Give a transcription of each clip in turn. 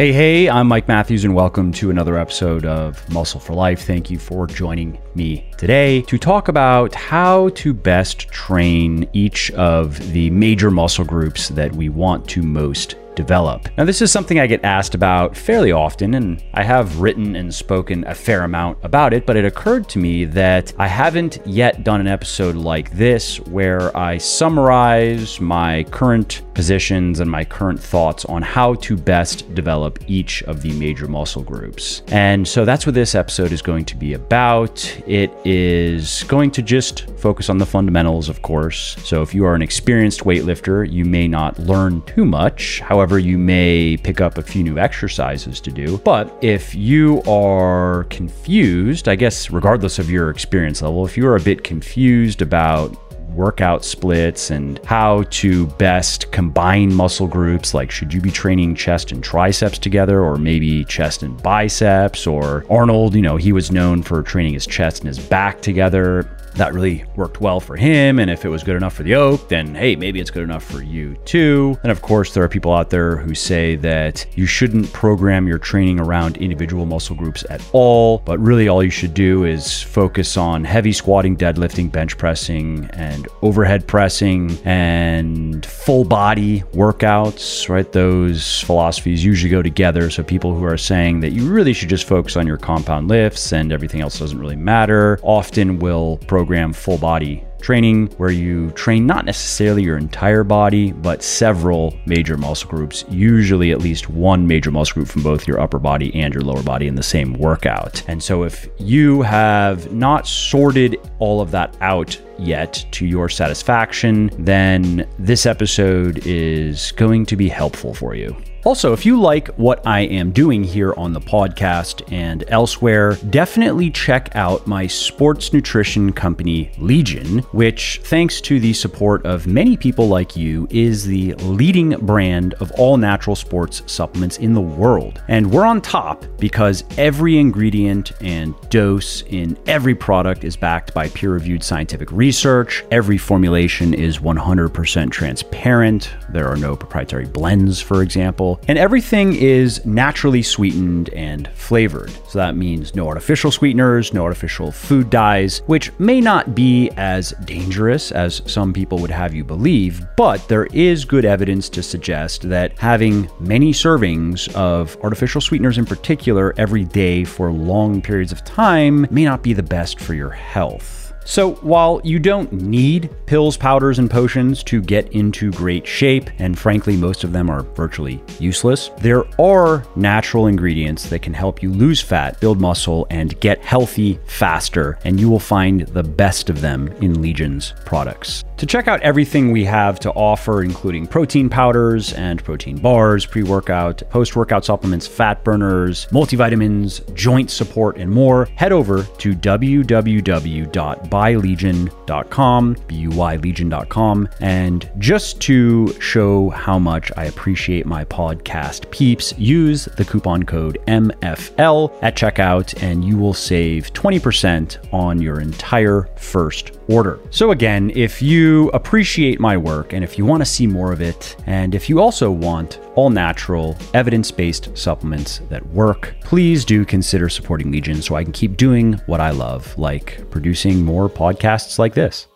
Hey, hey, I'm Mike Matthews, and welcome to another episode of Muscle for Life. Thank you for joining me today to talk about how to best train each of the major muscle groups that we want to most develop. Now, this is something I get asked about fairly often, and I have written and spoken a fair amount about it, but it occurred to me that I haven't yet done an episode like this where I summarize my current positions and my current thoughts on how to best develop each of the major muscle groups. And so that's what this episode is going to be about. It is going to just focus on the fundamentals, of course. So if you are an experienced weightlifter, you may not learn too much. However, However, you may pick up a few new exercises to do. But if you are confused, I guess, regardless of your experience level, if you are a bit confused about workout splits and how to best combine muscle groups. Like, should you be training chest and triceps together, or maybe chest and biceps? Or Arnold, you know, he was known for training his chest and his back together that really worked well for him. And if it was good enough for the oak, then hey, maybe it's good enough for you too. And of course, there are people out there who say that you shouldn't program your training around individual muscle groups at all, but really all you should do is focus on heavy squatting, deadlifting, bench pressing, and overhead pressing and full body workouts, right? Those philosophies usually go together. So people who are saying that you really should just focus on your compound lifts and everything else doesn't really matter often will program program full body training where you train not necessarily your entire body, but several major muscle groups, usually at least one major muscle group from both your upper body and your lower body in the same workout. And so if you have not sorted all of that out yet to your satisfaction, then this episode is going to be helpful for you. Also, if you like what I am doing here on the podcast and elsewhere, definitely check out my sports nutrition company, Legion, which, thanks to the support of many people like you, is the leading brand of all natural sports supplements in the world. And we're on top because every ingredient and dose in every product is backed by peer reviewed scientific research. Every formulation is 100% transparent. There are no proprietary blends, for example and everything is naturally sweetened and flavored. So that means no artificial sweeteners, no artificial food dyes, which may not be as dangerous as some people would have you believe, but there is good evidence to suggest that having many servings of artificial sweeteners in particular every day for long periods of time may not be the best for your health. So, while you don't need pills, powders, and potions to get into great shape, and frankly, most of them are virtually useless, there are natural ingredients that can help you lose fat, build muscle, and get healthy faster, and you will find the best of them in Legion's products. To check out everything we have to offer, including protein powders and protein bars, pre workout, post workout supplements, fat burners, multivitamins, joint support, and more, head over to www.buylegion.com, B U Y legion.com. And just to show how much I appreciate my podcast peeps, use the coupon code MFL at checkout, and you will save 20% on your entire first order. So, again, if you appreciate my work and if you want to see more of it, and if you also want all natural, evidence based supplements that work, please do consider supporting Legion so I can keep doing what I love, like producing more podcasts like this.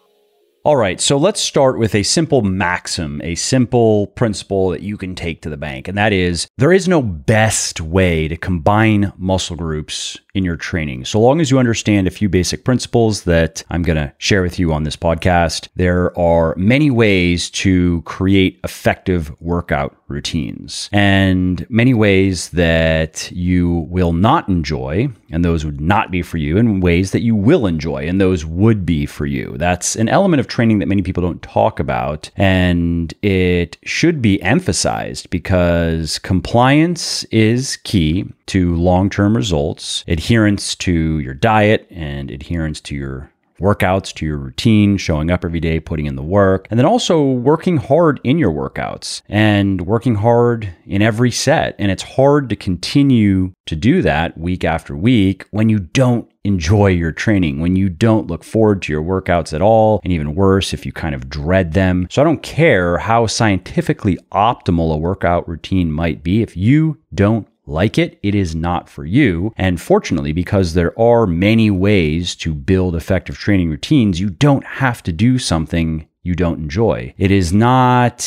All right, so let's start with a simple maxim, a simple principle that you can take to the bank, and that is there is no best way to combine muscle groups in your training. So long as you understand a few basic principles that I'm going to share with you on this podcast, there are many ways to create effective workout routines and many ways that you will not enjoy, and those would not be for you, and ways that you will enjoy, and those would be for you. That's an element of training that many people don't talk about, and it should be emphasized because compliance is key to long term results, adherence to your diet, and adherence to your workouts to your routine, showing up every day, putting in the work, and then also working hard in your workouts and working hard in every set. And it's hard to continue to do that week after week when you don't enjoy your training, when you don't look forward to your workouts at all, and even worse, if you kind of dread them. So I don't care how scientifically optimal a workout routine might be if you don't like it, it is not for you. And fortunately, because there are many ways to build effective training routines, you don't have to do something you don't enjoy. It is not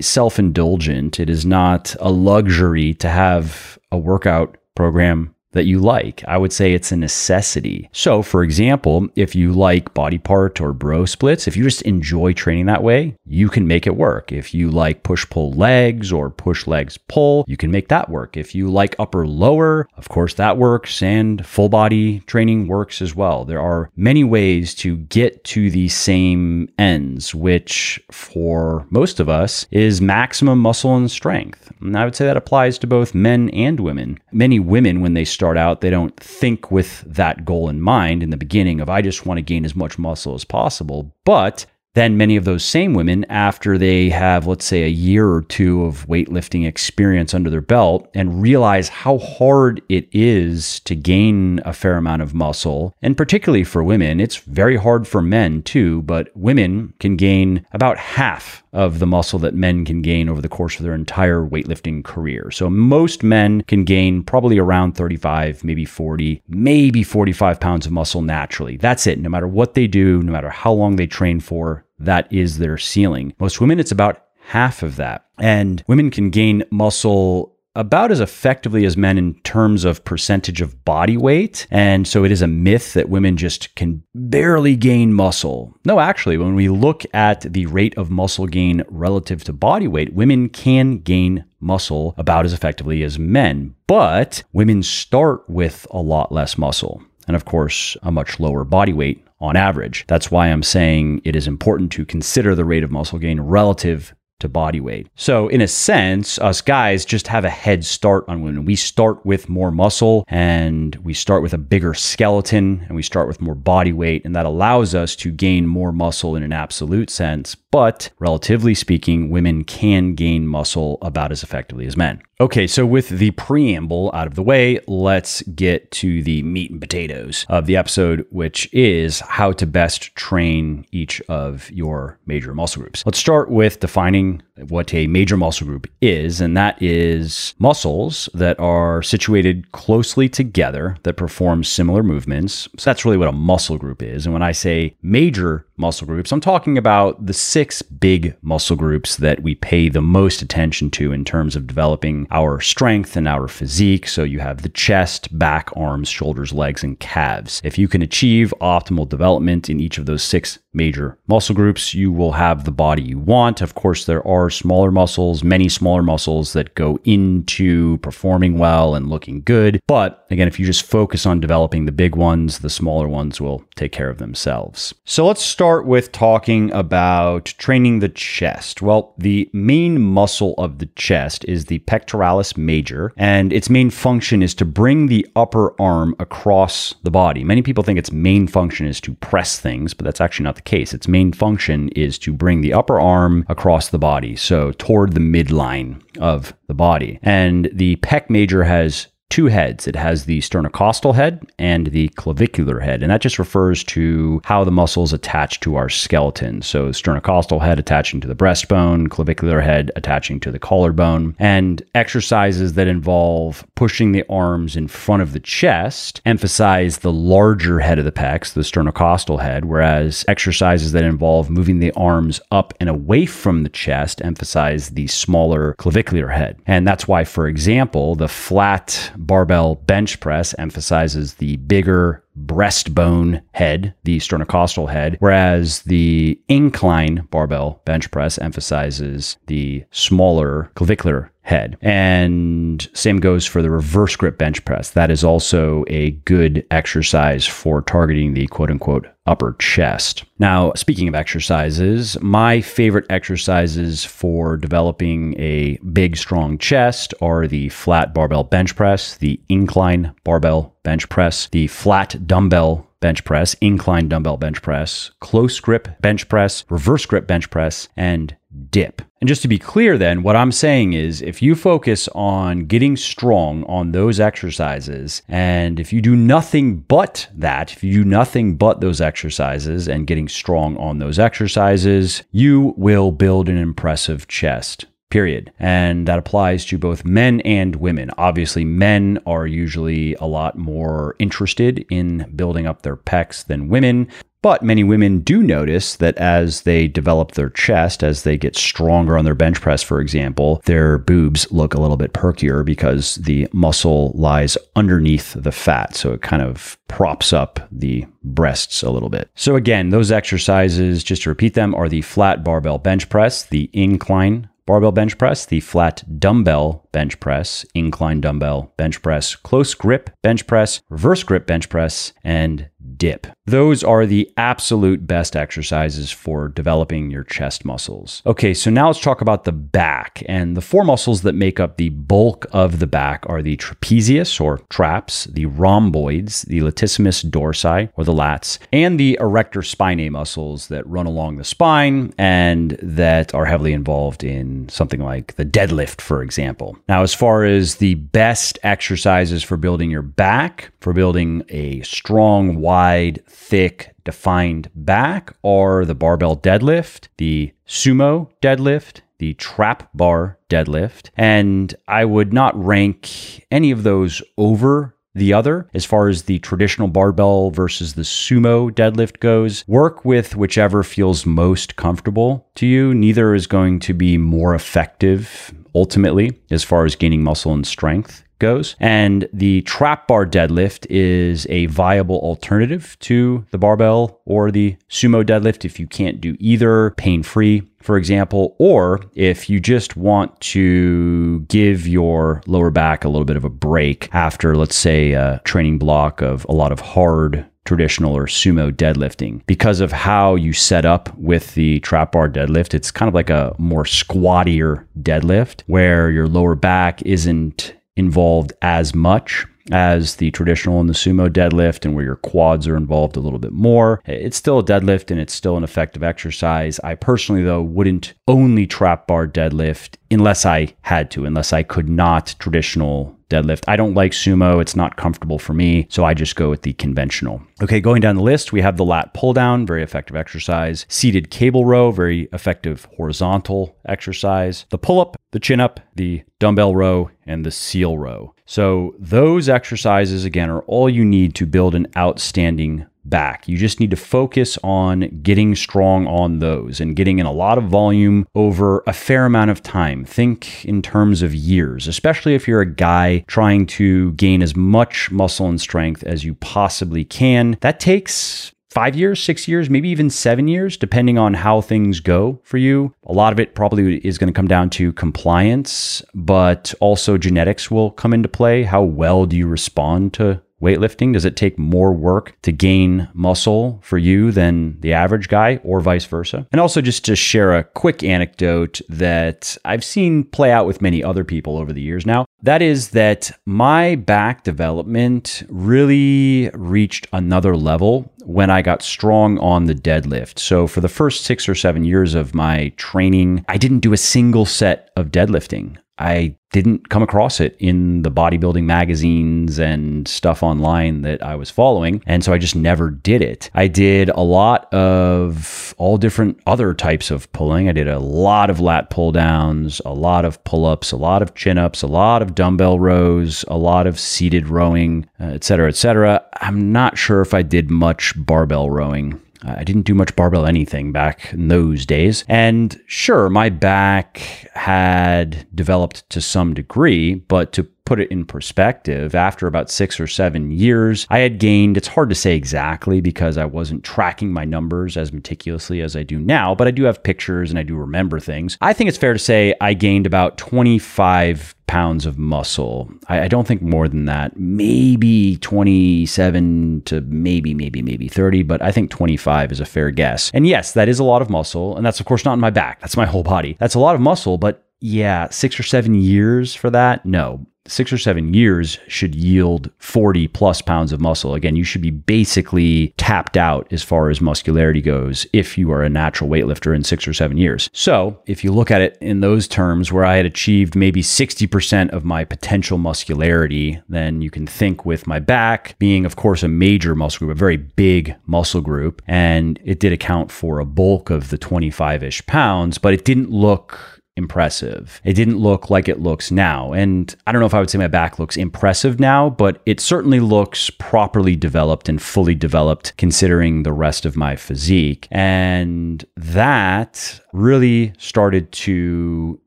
self indulgent. It is not a luxury to have a workout program that you like. I would say it's a necessity. So, for example, if you like body part or bro splits, if you just enjoy training that way, you can make it work. If you like push pull legs or push legs pull, you can make that work. If you like upper lower, of course that works and full body training works as well. There are many ways to get to the same ends, which for most of us is maximum muscle and strength. And I would say that applies to both men and women. Many women, when they start start out, they don't think with that goal in mind in the beginning of, I just want to gain as much muscle as possible. But then many of those same women, after they have, let's say, a year or two of weightlifting experience under their belt and realize how hard it is to gain a fair amount of muscle, and particularly for women, it's very hard for men too, but women can gain about half of the muscle that men can gain over the course of their entire weightlifting career. So most men can gain probably around 35, maybe 40, maybe 45 pounds of muscle naturally. That's it. No matter what they do, no matter how long they train for, that is their ceiling. Most women, it's about half of that. And women can gain muscle about as effectively as men in terms of percentage of body weight. And so it is a myth that women just can barely gain muscle. No, actually, when we look at the rate of muscle gain relative to body weight, women can gain muscle about as effectively as men. But women start with a lot less muscle. And of course, a much lower body weight on average. That's why I'm saying it is important to consider the rate of muscle gain relative to body weight. So, in a sense, us guys just have a head start on women. We start with more muscle and we start with a bigger skeleton and we start with more body weight, and that allows us to gain more muscle in an absolute sense. But relatively speaking, women can gain muscle about as effectively as men. Okay, so with the preamble out of the way, let's get to the meat and potatoes of the episode, which is how to best train each of your major muscle groups. Let's start with defining what a major muscle group is, and that is muscles that are situated closely together that perform similar movements. So that's really what a muscle group is. And when I say major muscle groups, I'm talking about the six big muscle groups that we pay the most attention to in terms of developing our strength and our physique. So you have the chest, back, arms, shoulders, legs, and calves. If you can achieve optimal development in each of those six major muscle groups, you will have the body you want. Of course, there are smaller muscles, many smaller muscles that go into performing well and looking good. But again, if you just focus on developing the big ones, the smaller ones will take care of themselves. So let's start with talking about training the chest. Well, the main muscle of the chest is the pectoralis major, and its main function is to bring the upper arm across the body. Many people think its main function is to press things, but that's actually not the case. Its main function is to bring the upper arm across the body, so toward the midline of the body. And the pec major has two heads. It has the sternocostal head and the clavicular head. And that just refers to how the muscles attach to our skeleton. So, sternocostal head attaching to the breastbone, clavicular head attaching to the collarbone. And exercises that involve pushing the arms in front of the chest emphasize the larger head of the pecs, the sternocostal head, whereas exercises that involve moving the arms up and away from the chest emphasize the smaller clavicular head. And that's why, for example, the flat barbell bench press emphasizes the bigger breastbone head, the sternocostal head, whereas the incline barbell bench press emphasizes the smaller clavicular head. And same goes for the reverse grip bench press. That is also a good exercise for targeting the quote unquote upper chest. Now, speaking of exercises, my favorite exercises for developing a big, strong chest are the flat barbell bench press, the incline barbell bench press, the flat dumbbell bench press, incline dumbbell bench press, close grip bench press, reverse grip bench press, and dip. And just to be clear, then, what I'm saying is if you focus on getting strong on those exercises, and if you do nothing but that, if you do nothing but those exercises and getting strong on those exercises, you will build an impressive chest period. And that applies to both men and women. Obviously, men are usually a lot more interested in building up their pecs than women. But many women do notice that as they develop their chest, as they get stronger on their bench press, for example, their boobs look a little bit perkier because the muscle lies underneath the fat. So it kind of props up the breasts a little bit. So again, those exercises, just to repeat them, are the flat barbell bench press, the incline barbell bench press, the flat dumbbell bench press, incline dumbbell bench press, close grip bench press, reverse grip bench press, and dip. Those are the absolute best exercises for developing your chest muscles. Okay, so now let's talk about the back. And the four muscles that make up the bulk of the back are the trapezius or traps, the rhomboids, the latissimus dorsi or the lats, and the erector spinae muscles that run along the spine and that are heavily involved in something like the deadlift, for example. Now, as far as the best exercises for building your back, for building a strong, wide, thick, defined back are the barbell deadlift, the sumo deadlift, the trap bar deadlift. And I would not rank any of those over the other as far as the traditional barbell versus the sumo deadlift goes. Work with whichever feels most comfortable to you. Neither is going to be more effective ultimately as far as gaining muscle and strength goes. And the trap bar deadlift is a viable alternative to the barbell or the sumo deadlift if you can't do either pain free, for example, or if you just want to give your lower back a little bit of a break after, let's say, a training block of a lot of hard traditional or sumo deadlifting because of how you set up with the trap bar deadlift. It's kind of like a more squattier deadlift where your lower back isn't involved as much as the traditional and the sumo deadlift and where your quads are involved a little bit more. Eh, it's still a deadlift and it's still an effective exercise. I personally though wouldn't only trap bar deadlift unless I had to, unless I could not traditional deadlift. I don't like sumo. It's not comfortable for me. So I just go with the conventional. Okay, going down the list, we have the lat pull down, very effective exercise. Seated cable row, very effective horizontal exercise. The pull up, the chin up, the dumbbell row, and the seal row. So those exercises, again, are all you need to build an outstanding back. You just need to focus on getting strong on those and getting in a lot of volume over a fair amount of time. Think in terms of years, especially if you're a guy trying to gain as much muscle and strength as you possibly can. That takes five years, six years, maybe even seven years, depending on how things go for you. A lot of it probably is going to come down to compliance, but also genetics will come into play. How well do you respond to weightlifting? Does it take more work to gain muscle for you than the average guy, or vice versa? And also, just to share a quick anecdote that I've seen play out with many other people over the years now. That is that my back development really reached another level when I got strong on the deadlift. So, for the first six or seven years of my training, I didn't do a single set of deadlifting. I didn't come across it in the bodybuilding magazines and stuff online that I was following. And so I just never did it. I did a lot of all different other types of pulling. I did a lot of lat pull downs, a lot of pull ups, a lot of chin ups, a lot of dumbbell rows, a lot of seated rowing, uh, et cetera, et cetera. I'm not sure if I did much barbell rowing. I didn't do much barbell anything back in those days. And sure, my back had developed to some degree, but to put it in perspective, after about six or seven years, I had gained, it's hard to say exactly because I wasn't tracking my numbers as meticulously as I do now, but I do have pictures and I do remember things. I think it's fair to say I gained about 25 pounds of muscle. I, I, don't think more than that. Maybe 27 to maybe, maybe, maybe 30, but I think 25 is a fair guess. And yes, that is a lot of muscle. And that's, of course, not in my back. That's my whole body. That's a lot of muscle, but yeah, six or seven years for that? No six or seven years should yield 40 plus pounds of muscle. Again, you should be basically tapped out as far as muscularity goes if you are a natural weightlifter in six or seven years. So, if you look at it in those terms, where I had achieved maybe 60% of my potential muscularity, then you can think with my back being, of course, a major muscle group, a very big muscle group, and it did account for a bulk of the 25 ish pounds, but it didn't look impressive. It didn't look like it looks now. And I don't know if I would say my back looks impressive now, but it certainly looks properly developed and fully developed considering the rest of my physique. And that really started to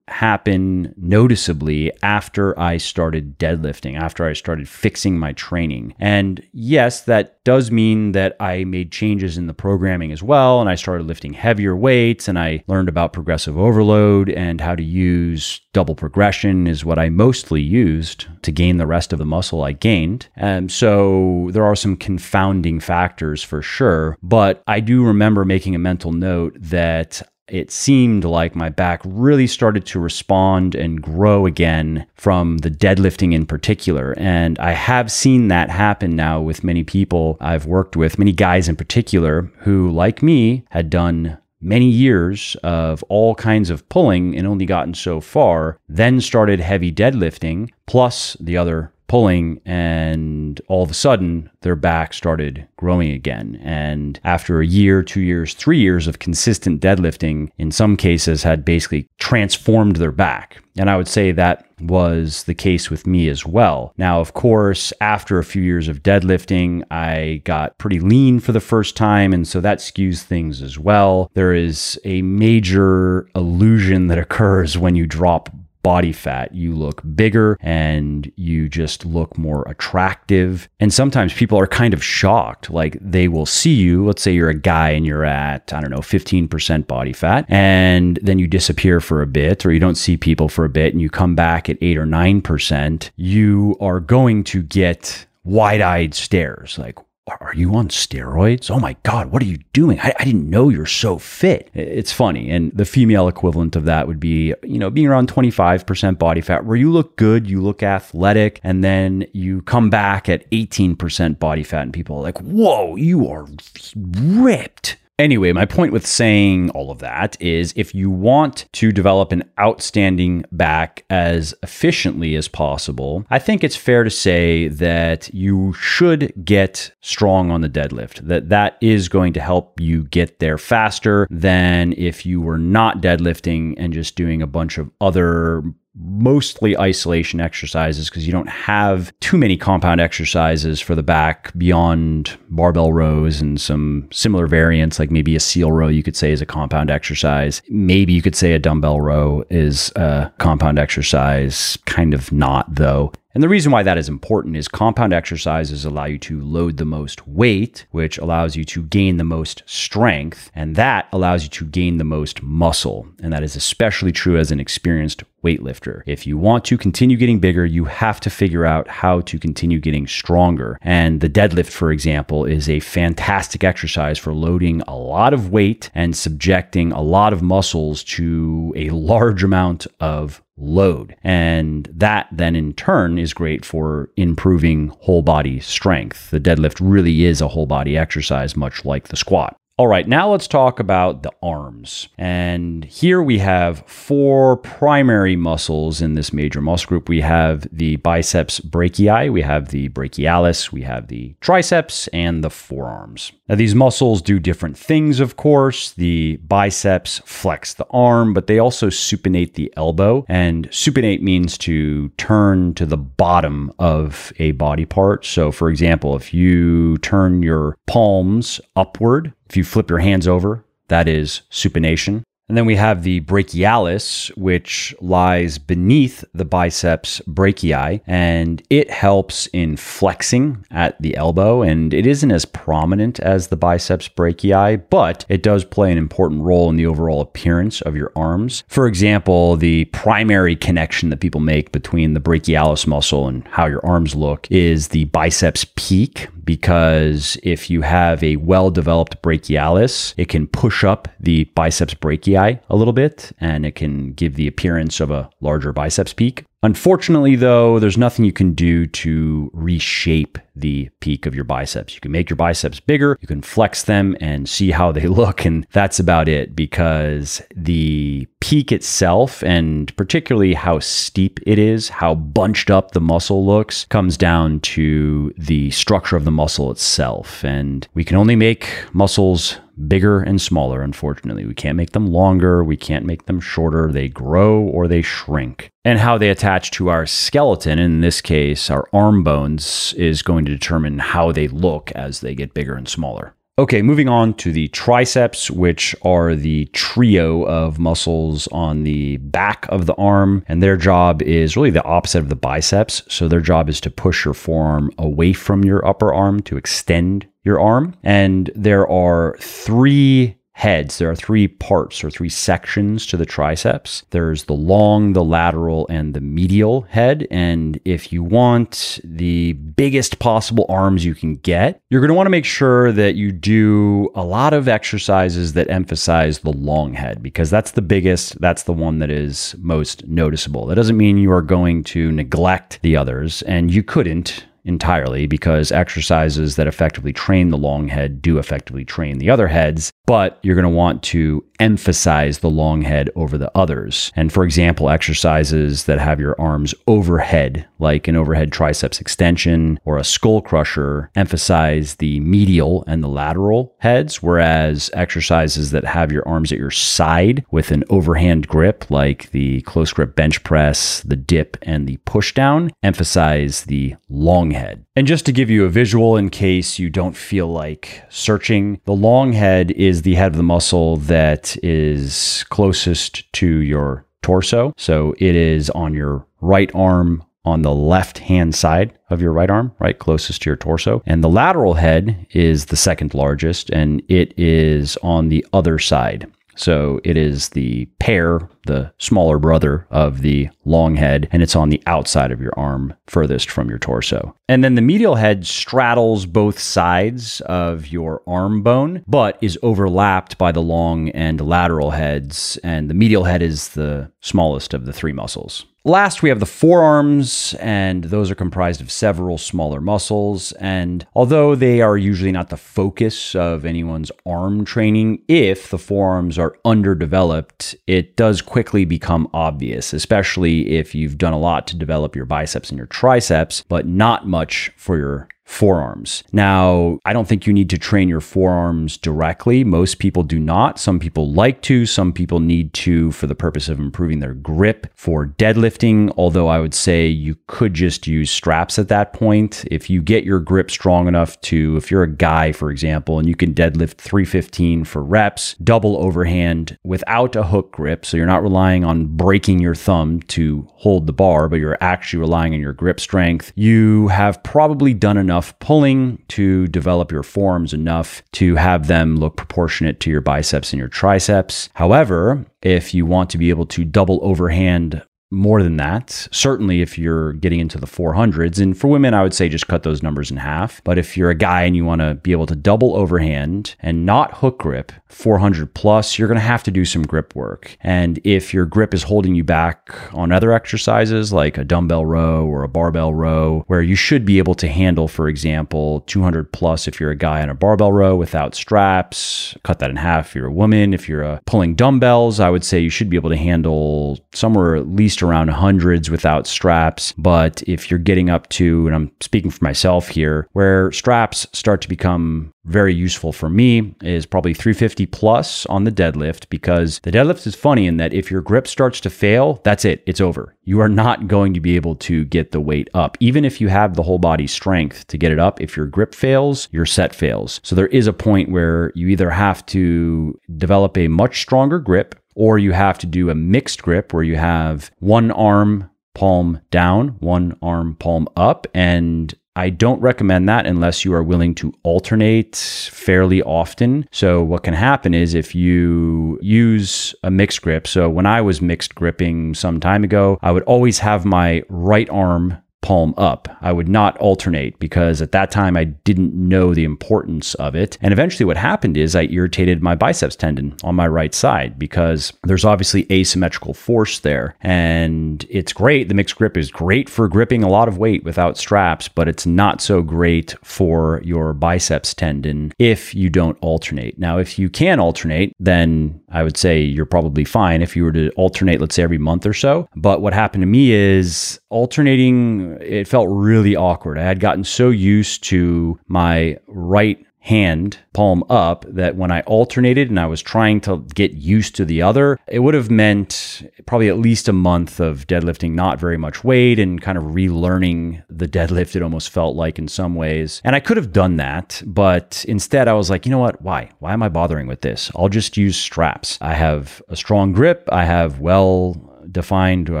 happen noticeably after I started deadlifting, after I started fixing my training. And yes, that does mean that I made changes in the programming as well. And I started lifting heavier weights and I learned about progressive overload and how to use double progression, is what I mostly used to gain the rest of the muscle I gained. And so there are some confounding factors for sure. But I do remember making a mental note that it seemed like my back really started to respond and grow again from the deadlifting in particular. And I have seen that happen now with many people I've worked with, many guys in particular, who, like me, had done many years of all kinds of pulling and only gotten so far, then started heavy deadlifting, plus the other pulling and all of a sudden their back started growing again. And after a year two years three years of consistent deadlifting in some cases had basically transformed their back. And i would say that was the case with me as well. Now of course after a few years of deadlifting i got pretty lean for the first time and so that skews things as well. There is a major illusion that occurs when you drop body fat. You look bigger and you just look more attractive. And sometimes people are kind of shocked. Like they will see you, let's say you're a guy and you're at, I don't know, 15% body fat, and then you disappear for a bit or you don't see people for a bit and you come back at 8 or 9%, you are going to get wide eyed stares like, are you on steroids? Oh my God, what are you doing? I, I, didn't know you're so fit. It's funny. And the female equivalent of that would be, you know, being around 25% body fat, where you look good, you look athletic, and then you come back at 18% body fat, and people are like, whoa, you are ripped. Anyway, my point with saying all of that is if you want to develop an outstanding back as efficiently as possible, I think it's fair to say that you should get strong on the deadlift. That that is going to help you get there faster than if you were not deadlifting and just doing a bunch of other mostly isolation exercises because you don't have too many compound exercises for the back beyond barbell rows and some similar variants like maybe a seal row you could say is a compound exercise. Maybe you could say a dumbbell row is a compound exercise. Kind of not though. And the reason why that is important is compound exercises allow you to load the most weight, which allows you to gain the most strength, and that allows you to gain the most muscle. And that is especially true as an experienced weightlifter. If you want to continue getting bigger, you have to figure out how to continue getting stronger. And the deadlift, for example, is a fantastic exercise for loading a lot of weight and subjecting a lot of muscles to a large amount of load. And that then in turn is great for improving whole body strength. The deadlift really is a whole body exercise, much like the squat. All right, now let's talk about the arms. And here we have four primary muscles in this major muscle group. We have the biceps brachii, we have the brachialis, we have the triceps, and the forearms. Now, these muscles do different things, of course. The biceps flex the arm, but they also supinate the elbow. And supinate means to turn to the bottom of a body part. So, for example, if you turn your palms upward, if you flip your hands over, that is supination. And then we have the brachialis, which lies beneath the biceps brachii, and it helps in flexing at the elbow. And it isn't as prominent as the biceps brachii, but it does play an important role in the overall appearance of your arms. For example, the primary connection that people make between the brachialis muscle and how your arms look is the biceps peak because if you have a well developed brachialis, it can push up the biceps brachii a little bit and it can give the appearance of a larger biceps peak. Unfortunately, though, there's nothing you can do to reshape the peak of your biceps. You can make your biceps bigger, you can flex them and see how they look, and that's about it because the peak itself, and particularly how steep it is, how bunched up the muscle looks, comes down to the structure of the muscle itself. And we can only make muscles bigger and smaller, unfortunately. We can't make them longer, we can't make them shorter. They grow or they shrink. And how they attach to our skeleton, in this case, our arm bones, is going to determine how they look as they get bigger and smaller. Okay, moving on to the triceps, which are the trio of muscles on the back of the arm. And their job is really the opposite of the biceps. So their job is to push your forearm away from your upper arm to extend your arm. And there are three heads. There are three parts or three sections to the triceps. There's the long, the lateral, and the medial head. And if you want the biggest possible arms you can get, you're going to want to make sure that you do a lot of exercises that emphasize the long head because that's the biggest, that's the one that is most noticeable. That doesn't mean you are going to neglect the others, and you couldn't entirely because exercises that effectively train the long head do effectively train the other heads, but you're going to want to emphasize the long head over the others. And for example, exercises that have your arms overhead, like an overhead triceps extension or a skull crusher, emphasize the medial and the lateral heads, whereas exercises that have your arms at your side with an overhand grip, like the close grip bench press, the dip, and the push down, emphasize the long head. And just to give you a visual in case you don't feel like searching, the long head is the head of the muscle that is closest to your torso. So it is on your right arm on the left hand side of your right arm, right closest to your torso. And the lateral head is the second largest, and it is on the other side. So it is the pair, the smaller brother of the long head, and it's on the outside of your arm, furthest from your torso. And then the medial head straddles both sides of your arm bone, but is overlapped by the long and lateral heads. And the medial head is the smallest of the three muscles. Last, we have the forearms, and those are comprised of several smaller muscles. And although they are usually not the focus of anyone's arm training, if the forearms are underdeveloped, it does quickly become obvious, especially if you've done a lot to develop your biceps and your triceps, but not much for your forearms. Now, I don't think you need to train your forearms directly. Most people do not. Some people like to, some people need to for the purpose of improving their grip for deadlifting, although I would say you could just use straps at that point. If you get your grip strong enough to, if you're a guy, for example, and you can deadlift 315 for reps, double overhand without a hook grip, so you're not relying on breaking your thumb to hold the bar, but you're actually relying on your grip strength, you have probably done enough enough pulling to develop your forms enough to have them look proportionate to your biceps and your triceps. However, if you want to be able to double overhand more than that. Certainly, if you're getting into the 400s, and for women, I would say just cut those numbers in half. But if you're a guy and you want to be able to double overhand and not hook grip 400 plus, you're going to have to do some grip work. And if your grip is holding you back on other exercises like a dumbbell row or a barbell row, where you should be able to handle, for example, 200 plus if you're a guy on a barbell row without straps, cut that in half if you're a woman. If you're uh, pulling dumbbells, I would say you should be able to handle somewhere at least around hundreds without straps. But if you're getting up to, and I'm speaking for myself here, where straps start to become very useful for me is probably 350 plus on the deadlift because the deadlift is funny in that if your grip starts to fail, that's it, it's over. You are not going to be able to get the weight up. Even if you have the whole body strength to get it up, if your grip fails, your set fails. So there is a point where you either have to develop a much stronger grip or you have to do a mixed grip where you have one arm palm down, one arm palm up, and I don't recommend that unless you are willing to alternate fairly often. So, what can happen is if you use a mixed grip, so when I was mixed gripping some time ago, I would always have my right arm palm up. I would not alternate because at that time I didn't know the importance of it. And eventually, what happened is I irritated my biceps tendon on my right side because there's obviously asymmetrical force there. And it's great. The mixed grip is great for gripping a lot of weight without straps, but it's not so great for your biceps tendon if you don't alternate. Now, if you can alternate, then I would say you're probably fine if you were to alternate, let's say every month or so. But what happened to me is alternating, it felt really awkward. I had gotten so used to my right hand, palm up, that when I alternated and I was trying to get used to the other, it would have meant probably at least a month of deadlifting not very much weight and kind of relearning the deadlift, it almost felt like in some ways. And I could have done that, but instead I was like, you know what? Why? Why am I bothering with this? I'll just use straps. I have a strong grip, I have well defined, I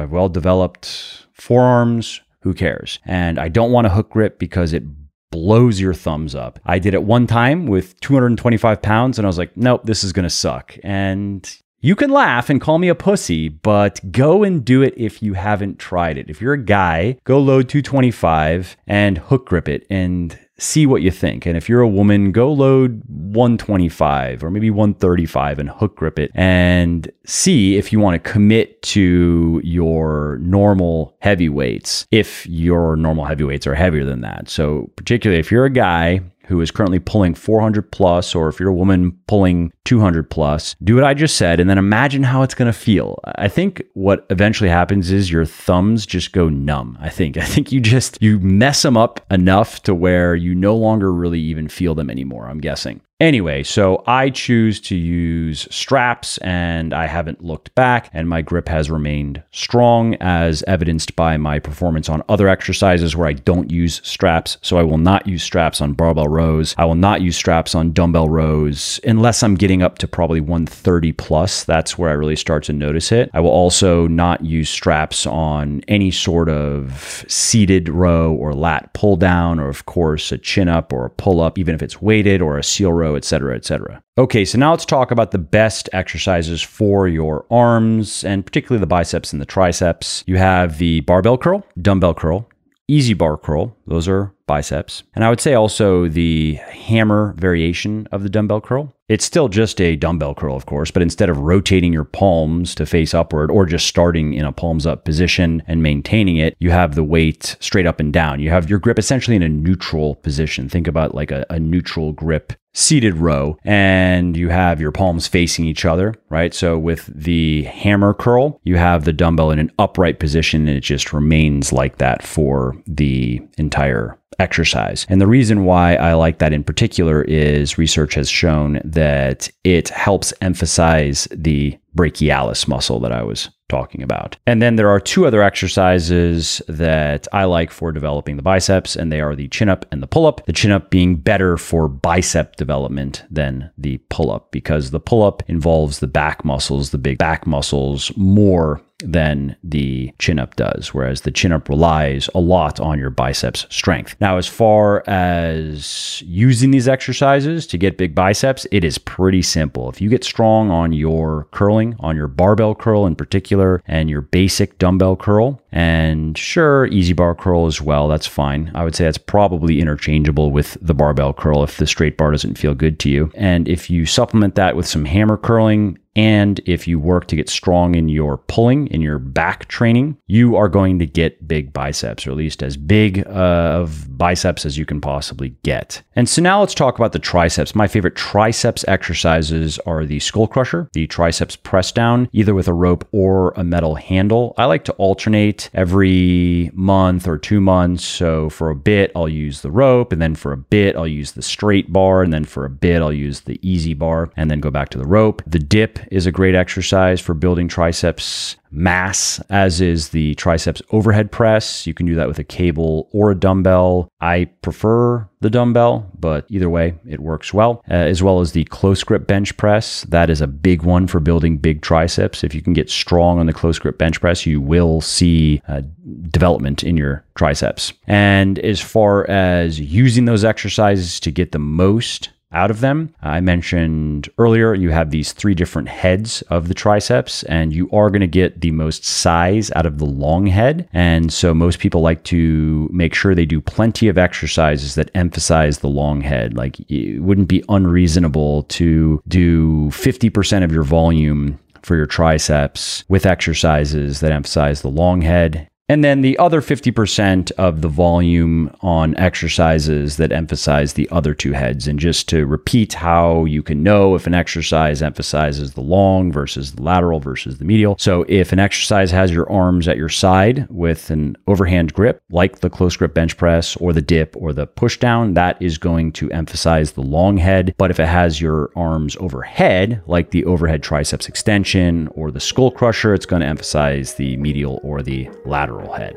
have well developed forearms. Who cares? And I don't want a hook grip because it blows your thumbs up. I did it one time with 225 pounds and I was like, nope, this is going to suck. And you can laugh and call me a pussy, but go and do it if you haven't tried it. If you're a guy, go load 225 and hook grip it and see what you think. And if you're a woman, go load 125 or maybe 135 and hook grip it and see if you want to commit to your normal heavyweights if your normal heavyweights are heavier than that. So, particularly if you're a guy who is currently pulling 400 plus, or if you're a woman pulling 200 plus, do what I just said and then imagine how it's going to feel. I think what eventually happens is your thumbs just go numb. I think. I think you just you mess them up enough to where you no longer really even feel them anymore, I'm guessing. Anyway, so I choose to use straps and I haven't looked back, and my grip has remained strong as evidenced by my performance on other exercises where I don't use straps. So I will not use straps on barbell rows. I will not use straps on dumbbell rows unless I'm getting up to probably 130 plus. That's where I really start to notice it. I will also not use straps on any sort of seated row or lat pull down, or of course, a chin up or a pull up, even if it's weighted or a seal row et cetera, et cetera. Okay, so now let's talk about the best exercises for your arms and particularly the biceps and the triceps. You have the barbell curl, dumbbell curl, EZ bar curl, those are biceps. And I would say also the hammer variation of the dumbbell curl. It's still just a dumbbell curl, of course, but instead of rotating your palms to face upward or just starting in a palms up position and maintaining it, you have the weight straight up and down. You have your grip essentially in a neutral position. Think about like a, a neutral grip seated row and you have your palms facing each other, right? So with the hammer curl, you have the dumbbell in an upright position and it just remains like that for the entire exercise. And the reason why I like that in particular is research has shown that it helps emphasize the brachialis muscle that I was talking about. And then there are two other exercises that I like for developing the biceps, and they are the chin up and the pull up. The chin up being better for bicep development than the pull up because the pull up involves the back muscles, the big back muscles, more than the chin up does, whereas the chin up relies a lot on your biceps strength. Now, as far as using these exercises to get big biceps, it is pretty simple. If you get strong on your curling, on your barbell curl in particular, and your basic dumbbell curl, and sure, EZ bar curl as well, that's fine. I would say that's probably interchangeable with the barbell curl if the straight bar doesn't feel good to you. And if you supplement that with some hammer curling and if you work to get strong in your pulling, in your back training, you are going to get big biceps, or at least as big uh, of biceps as you can possibly get. And so now let's talk about the triceps. My favorite triceps exercises are the skull crusher, the triceps press down, either with a rope or a metal handle. I like to alternate every month or two months. So for a bit, I'll use the rope, and then for a bit, I'll use the straight bar, and then for a bit, I'll use the EZ bar, and then go back to the rope. The dip is a great exercise for building triceps mass, as is the triceps overhead press. You can do that with a cable or a dumbbell. I prefer the dumbbell, but either way, it works well. Uh, as well as the close grip bench press. That is a big one for building big triceps. If you can get strong on the close grip bench press, you will see uh, development in your triceps. And as far as using those exercises to get the most out of them. I mentioned earlier you have these three different heads of the triceps, and you are going to get the most size out of the long head. And so most people like to make sure they do plenty of exercises that emphasize the long head. Like it wouldn't be unreasonable to do 50% of your volume for your triceps with exercises that emphasize the long head And then the other 50% of the volume on exercises that emphasize the other two heads. And just to repeat how you can know if an exercise emphasizes the long versus the lateral versus the medial. So if an exercise has your arms at your side with an overhand grip, like the close grip bench press or the dip or the push down, that is going to emphasize the long head. But if it has your arms overhead, like the overhead triceps extension or the skull crusher, it's going to emphasize the medial or the lateral head.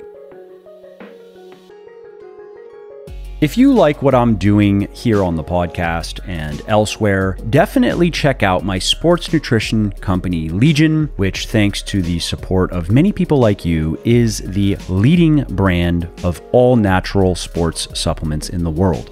If you like what I'm doing here on the podcast and elsewhere, definitely check out my sports nutrition company, Legion, which, thanks to the support of many people like you, is the leading brand of all natural sports supplements in the world.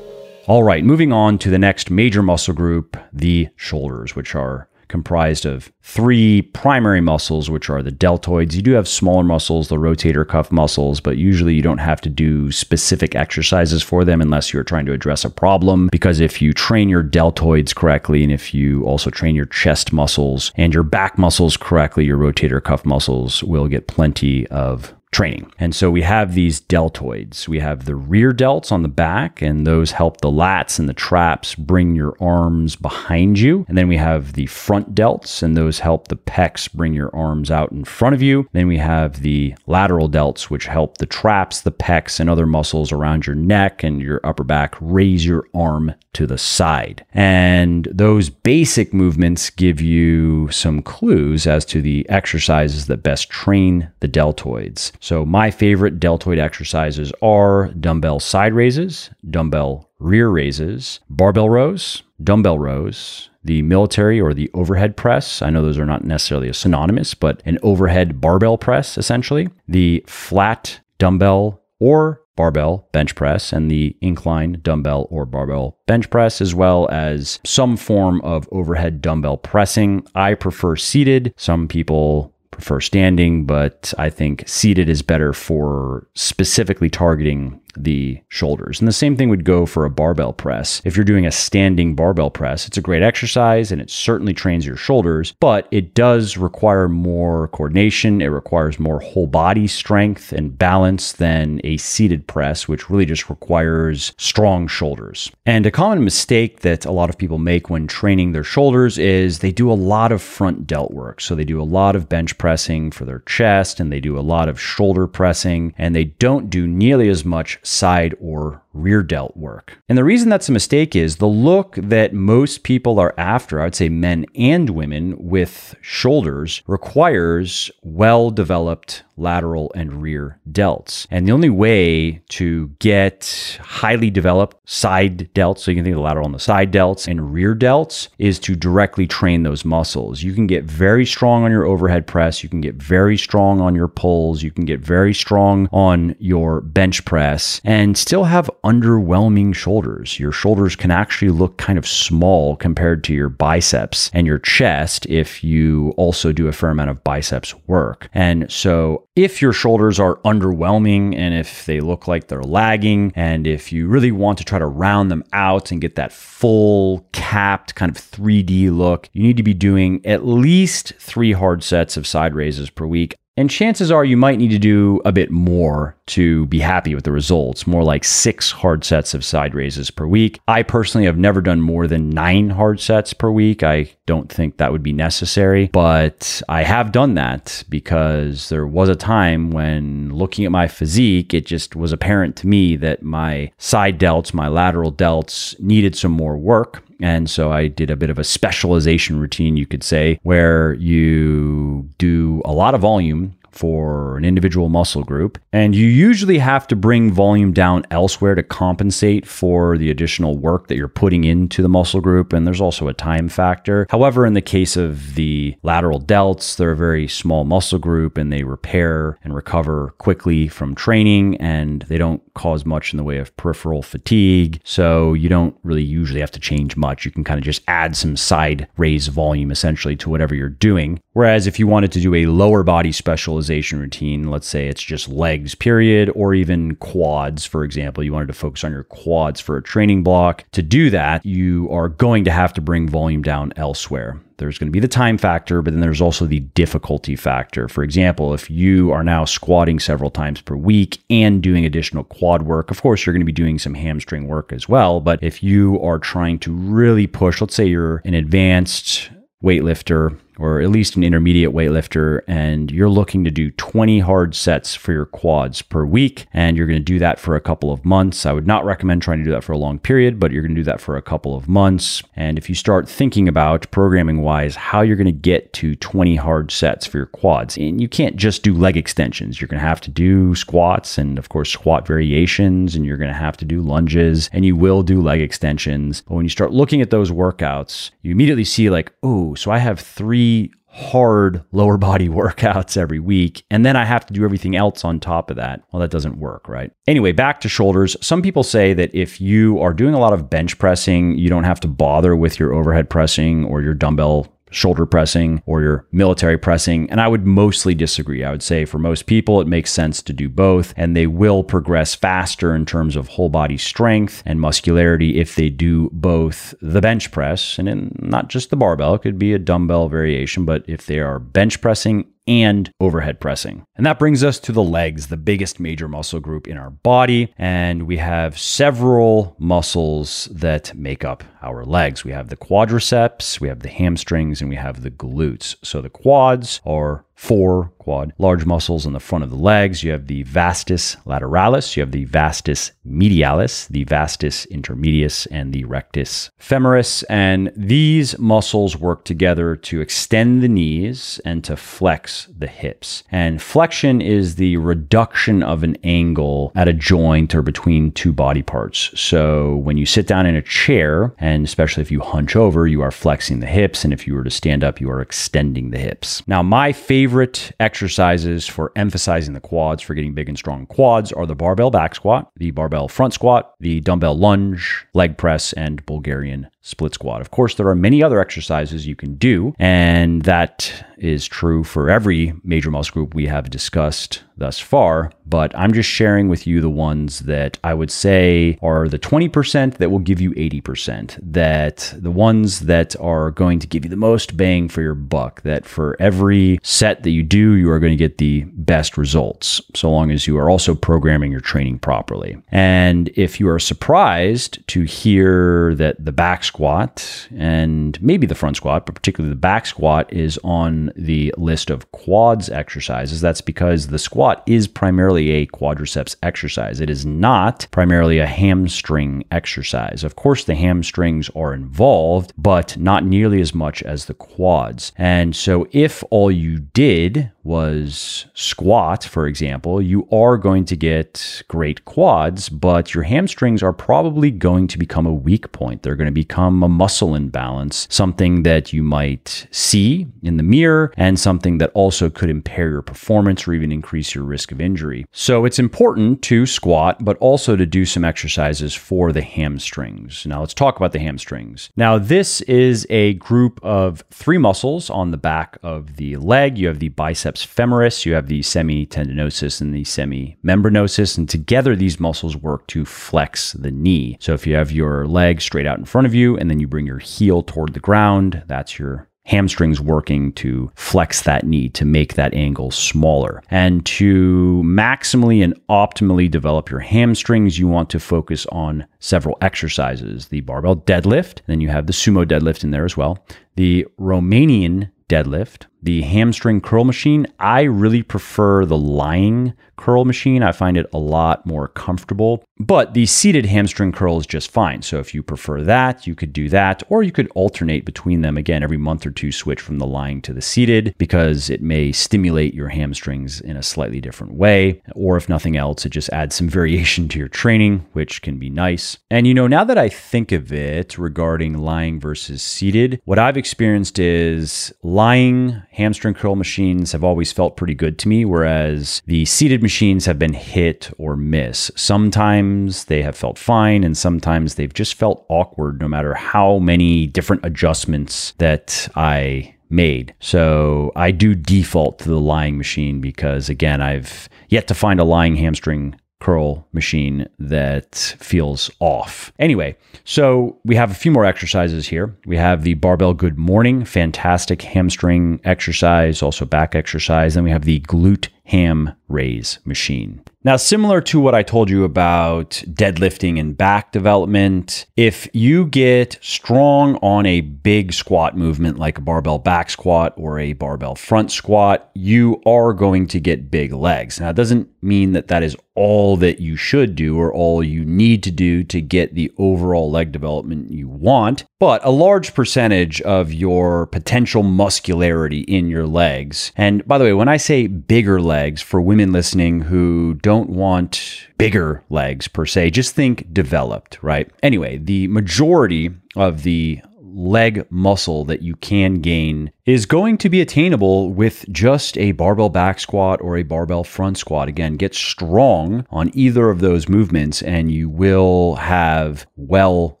All right, moving on to the next major muscle group, the shoulders, which are comprised of three primary muscles, which are the deltoids. You do have smaller muscles, the rotator cuff muscles, but usually you don't have to do specific exercises for them unless you're trying to address a problem. Because if you train your deltoids correctly, and if you also train your chest muscles and your back muscles correctly, your rotator cuff muscles will get plenty of training. And so we have these deltoids. We have the rear delts on the back, and those help the lats and the traps bring your arms behind you. And then we have the front delts, and those help the pecs bring your arms out in front of you. Then we have the lateral delts, which help the traps, the pecs, and other muscles around your neck and your upper back raise your arm to the side. And those basic movements give you some clues as to the exercises that best train the deltoids. So, my favorite deltoid exercises are dumbbell side raises, dumbbell rear raises, barbell rows, dumbbell rows, the military or the overhead press. I know those are not necessarily synonymous, but an overhead barbell press essentially, the flat dumbbell or barbell bench press and the incline dumbbell or barbell bench press, as well as some form of overhead dumbbell pressing. I prefer seated. Some people prefer standing, but I think seated is better for specifically targeting the shoulders. And the same thing would go for a barbell press. If you're doing a standing barbell press, it's a great exercise and it certainly trains your shoulders, but it does require more coordination. It requires more whole body strength and balance than a seated press, which really just requires strong shoulders. And a common mistake that a lot of people make when training their shoulders is they do a lot of front delt work. So they do a lot of bench pressing for their chest and they do a lot of shoulder pressing and they don't do nearly as much side or rear delt work. And the reason that's a mistake is the look that most people are after, I'd say men and women with shoulders, requires well developed lateral and rear delts. And the only way to get highly developed side delts, so you can think of the lateral and the side delts and rear delts, is to directly train those muscles. You can get very strong on your overhead press, you can get very strong on your pulls, you can get very strong on your bench press, and still have underwhelming shoulders. Your shoulders can actually look kind of small compared to your biceps and your chest if you also do a fair amount of biceps work. And so if your shoulders are underwhelming and if they look like they're lagging, and if you really want to try to round them out and get that full capped kind of 3D look, you need to be doing at least three hard sets of side raises per week. And chances are you might need to do a bit more to be happy with the results, more like six hard sets of side raises per week. I personally have never done more than nine hard sets per week. I don't think that would be necessary, but I have done that because there was a time when looking at my physique, it just was apparent to me that my side delts, my lateral delts needed some more work. And so I did a bit of a specialization routine, you could say, where you do a lot of volume for an individual muscle group. And you usually have to bring volume down elsewhere to compensate for the additional work that you're putting into the muscle group. And there's also a time factor. However, in the case of the lateral delts, they're a very small muscle group and they repair and recover quickly from training and they don't cause much in the way of peripheral fatigue. So you don't really usually have to change much. You can kind of just add some side raise volume essentially to whatever you're doing. Whereas if you wanted to do a lower body special mobilization routine, let's say it's just legs, period, or even quads, for example, you wanted to focus on your quads for a training block. To do that, you are going to have to bring volume down elsewhere. There's going to be the time factor, but then there's also the difficulty factor. For example, if you are now squatting several times per week and doing additional quad work, of course, you're going to be doing some hamstring work as well. But if you are trying to really push, let's say you're an advanced weightlifter or at least an intermediate weightlifter, and you're looking to do 20 hard sets for your quads per week, and you're going to do that for a couple of months. I would not recommend trying to do that for a long period, but you're going to do that for a couple of months. And if you start thinking about programming wise how you're going to get to 20 hard sets for your quads, and you can't just do leg extensions, you're going to have to do squats and, of course, squat variations, and you're going to have to do lunges, and you will do leg extensions. But when you start looking at those workouts, you immediately see, like, oh, so I have three hard lower body workouts every week. And then I have to do everything else on top of that. Well, that doesn't work, right? Anyway, back to shoulders. Some people say that if you are doing a lot of bench pressing, you don't have to bother with your overhead pressing or your dumbbell shoulder pressing or your military pressing. And I would mostly disagree. I would say for most people, it makes sense to do both, and they will progress faster in terms of whole body strength and muscularity if they do both the bench press and in, not just the barbell, it could be a dumbbell variation, but if they are bench pressing and overhead pressing. And that brings us to the legs, the biggest major muscle group in our body. And we have several muscles that make up our legs. We have the quadriceps, we have the hamstrings, and we have the glutes. So the quads are four quad large muscles on the front of the legs. You have the vastus lateralis, you have the vastus medialis, the vastus intermedius, and the rectus femoris. And these muscles work together to extend the knees and to flex the hips. And flexion is the reduction of an angle at a joint or between two body parts. So when you sit down in a chair, and especially if you hunch over, you are flexing the hips. And if you were to stand up, you are extending the hips. Now, my favorite favorite exercises for emphasizing the quads, for getting big and strong. Quads, are the barbell back squat, the barbell front squat, the dumbbell lunge, leg press, and Bulgarian split squat. Of course, there are many other exercises you can do, and that is true for every major muscle group we have discussed thus far. But I'm just sharing with you the ones that I would say are the 20% that will give you 80%, that the ones that are going to give you the most bang for your buck, that for every set that you do, you are going to get the best results, so long as you are also programming your training properly. And if you are surprised to hear that the back squat and maybe the front squat, but particularly the back squat is on the list of quads exercises, that's because the squat is primarily a quadriceps exercise. It is not primarily a hamstring exercise. Of course, the hamstrings are involved, but not nearly as much as the quads. And so, if all you did was squat, for example, you are going to get great quads, but your hamstrings are probably going to become a weak point. They're going to become a muscle imbalance, something that you might see in the mirror and something that also could impair your performance or even increase your risk of injury. So it's important to squat, but also to do some exercises for the hamstrings. Now let's talk about the hamstrings. Now, this is a group of three muscles on the back of the leg. You have the biceps femoris, you have the semitendinosus, and the semimembranosus. And together, these muscles work to flex the knee. So if you have your leg straight out in front of you and then you bring your heel toward the ground, that's your hamstrings working to flex that knee to make that angle smaller. And to maximally and optimally develop your hamstrings, you want to focus on several exercises. The barbell deadlift, then you have the sumo deadlift in there as well, the Romanian deadlift, the hamstring curl machine. I really prefer the lying curl machine. I find it a lot more comfortable. But the seated hamstring curl is just fine. So if you prefer that, you could do that, or you could alternate between them again every month or two, switch from the lying to the seated because it may stimulate your hamstrings in a slightly different way. Or if nothing else, it just adds some variation to your training, which can be nice. And you know, now that I think of it regarding lying versus seated, what I've experienced is lying hamstring curl machines have always felt pretty good to me, whereas the seated machines have been hit or miss. Sometimes they have felt fine, and sometimes they've just felt awkward no matter how many different adjustments that I made. So I do default to the lying machine because, again, I've yet to find a lying hamstring curl machine that feels off. Anyway, so we have a few more exercises here. We have the barbell good morning, fantastic hamstring exercise, also back exercise. Then we have the glute ham raise machine. Now, similar to what I told you about deadlifting and back development, if you get strong on a big squat movement like a barbell back squat or a barbell front squat, you are going to get big legs. Now, it doesn't mean that that is all that you should do or all you need to do to get the overall leg development you want, but a large percentage of your potential muscularity in your legs. And by the way, when I say bigger legs for women listening who don't want bigger legs per se, just think developed, right? Anyway, the majority of the leg muscle that you can gain is going to be attainable with just a barbell back squat or a barbell front squat. Again, get strong on either of those movements and you will have well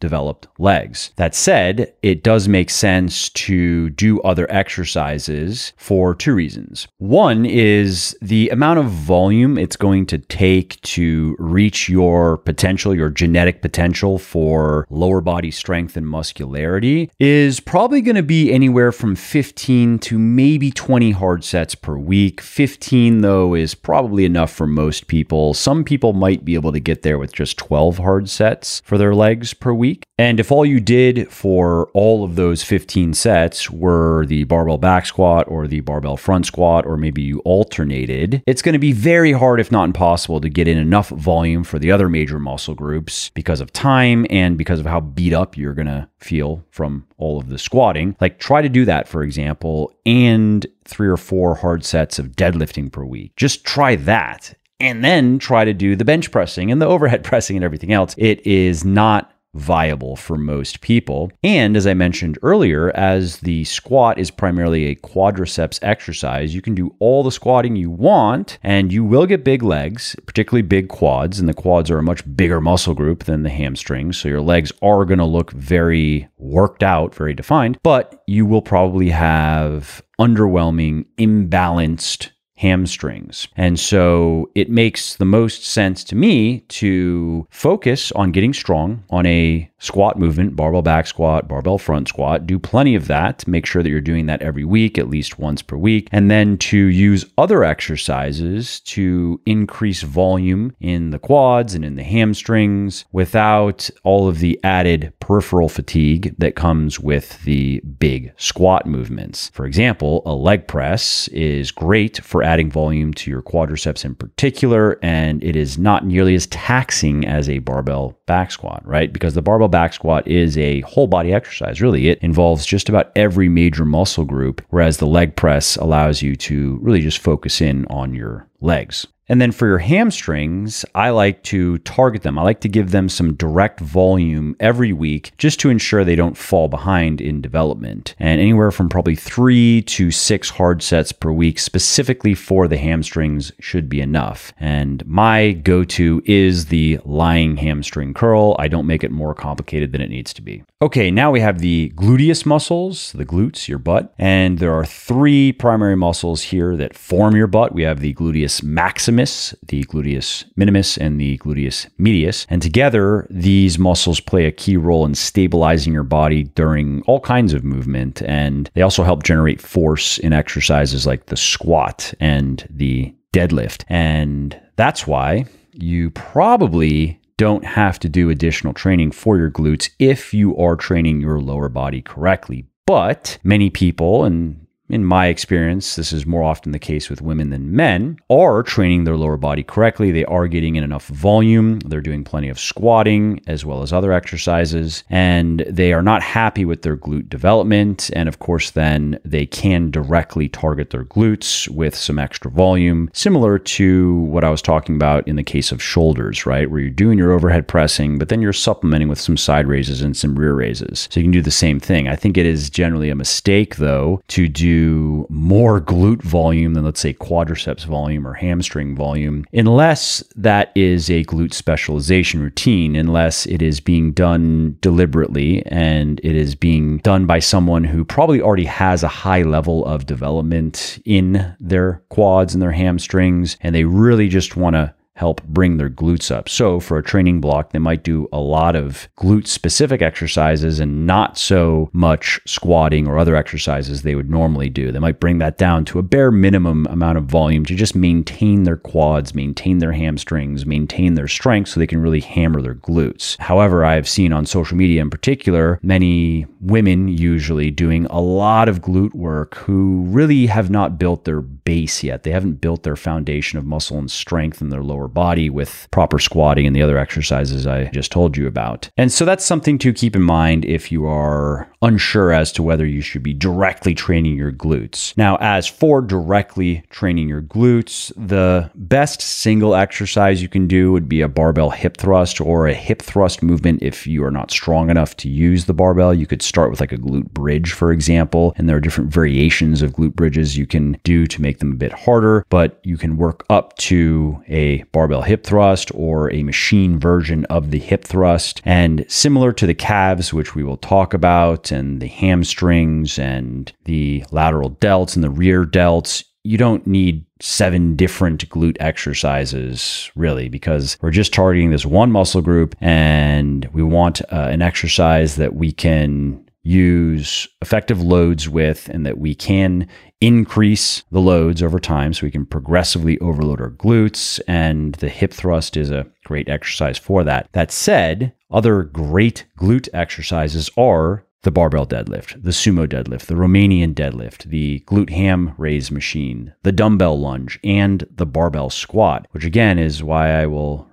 developed legs. That said, it does make sense to do other exercises for two reasons. One is the amount of volume it's going to take to reach your potential, your genetic potential for lower body strength and muscularity is probably going to be anywhere from 15 to maybe 20 hard sets per week. 15, though, is probably enough for most people. Some people might be able to get there with just 12 hard sets for their legs per week week. And if all you did for all of those 15 sets were the barbell back squat or the barbell front squat, or maybe you alternated, it's going to be very hard, if not impossible, to get in enough volume for the other major muscle groups because of time and because of how beat up you're going to feel from all of the squatting. Like, try to do that, for example, and three or four hard sets of deadlifting per week. Just try that and then try to do the bench pressing and the overhead pressing and everything else. It is not viable for most people. And as I mentioned earlier, as the squat is primarily a quadriceps exercise, you can do all the squatting you want and you will get big legs, particularly big quads. And the quads are a much bigger muscle group than the hamstrings. So your legs are going to look very worked out, very defined, but you will probably have underwhelming, imbalanced hamstrings. And so it makes the most sense to me to focus on getting strong on a squat movement, barbell back squat, barbell front squat. Do plenty of that. Make sure that you're doing that every week, at least once per week. And then to use other exercises to increase volume in the quads and in the hamstrings without all of the added peripheral fatigue that comes with the big squat movements. For example, a leg press is great for adding volume to your quadriceps in particular, and it is not nearly as taxing as a barbell back squat, right? Because the barbell back squat is a whole body exercise, really. It involves just about every major muscle group, whereas the leg press allows you to really just focus in on your legs. And then for your hamstrings, I like to target them. I like to give them some direct volume every week just to ensure they don't fall behind in development. And anywhere from probably three to six hard sets per week, specifically for the hamstrings, should be enough. And my go to is the lying hamstring curl. I don't make it more complicated than it needs to be. Okay, now we have the gluteus muscles, the glutes, your butt. And there are three primary muscles here that form your butt. We have the gluteus maximus, the gluteus minimus, and the gluteus medius. And together, these muscles play a key role in stabilizing your body during all kinds of movement. And they also help generate force in exercises like the squat and the deadlift. And that's why you probably don't have to do additional training for your glutes if you are training your lower body correctly. But many people, and in my experience, this is more often the case with women than men, are training their lower body correctly. They are getting in enough volume. They're doing plenty of squatting as well as other exercises, and they are not happy with their glute development. And of course, then they can directly target their glutes with some extra volume, similar to what I was talking about in the case of shoulders, right? Where you're doing your overhead pressing, but then you're supplementing with some side raises and some rear raises. So you can do the same thing. I think it is generally a mistake, though, to do more glute volume than, let's say, quadriceps volume or hamstring volume, unless that is a glute specialization routine, unless it is being done deliberately and it is being done by someone who probably already has a high level of development in their quads and their hamstrings, and they really just want to help bring their glutes up. So, for a training block, they might do a lot of glute specific exercises and not so much squatting or other exercises they would normally do. They might bring that down to a bare minimum amount of volume to just maintain their quads, maintain their hamstrings, maintain their strength so they can really hammer their glutes. However, I've seen on social media in particular many women usually doing a lot of glute work who really have not built their base yet. They haven't built their foundation of muscle and strength in their lower body with proper squatting and the other exercises I just told you about. And so that's something to keep in mind if you are unsure as to whether you should be directly training your glutes. Now, as for directly training your glutes, the best single exercise you can do would be a barbell hip thrust or a hip thrust movement if you are not strong enough to use the barbell. You could start with like a glute bridge, for example, and there are different variations of glute bridges you can do to make them a bit harder, but you can work up to a barbell hip thrust or a machine version of the hip thrust. And similar to the calves, which we will talk about, and the hamstrings and the lateral delts and the rear delts, you don't need seven different glute exercises really because we're just targeting this one muscle group and we want uh, an exercise that we can use effective loads with and that we can increase the loads over time so we can progressively overload our glutes. And the hip thrust is a great exercise for that. That said, other great glute exercises are the barbell deadlift, the sumo deadlift, the Romanian deadlift, the glute ham raise machine, the dumbbell lunge, and the barbell squat, which again is why I will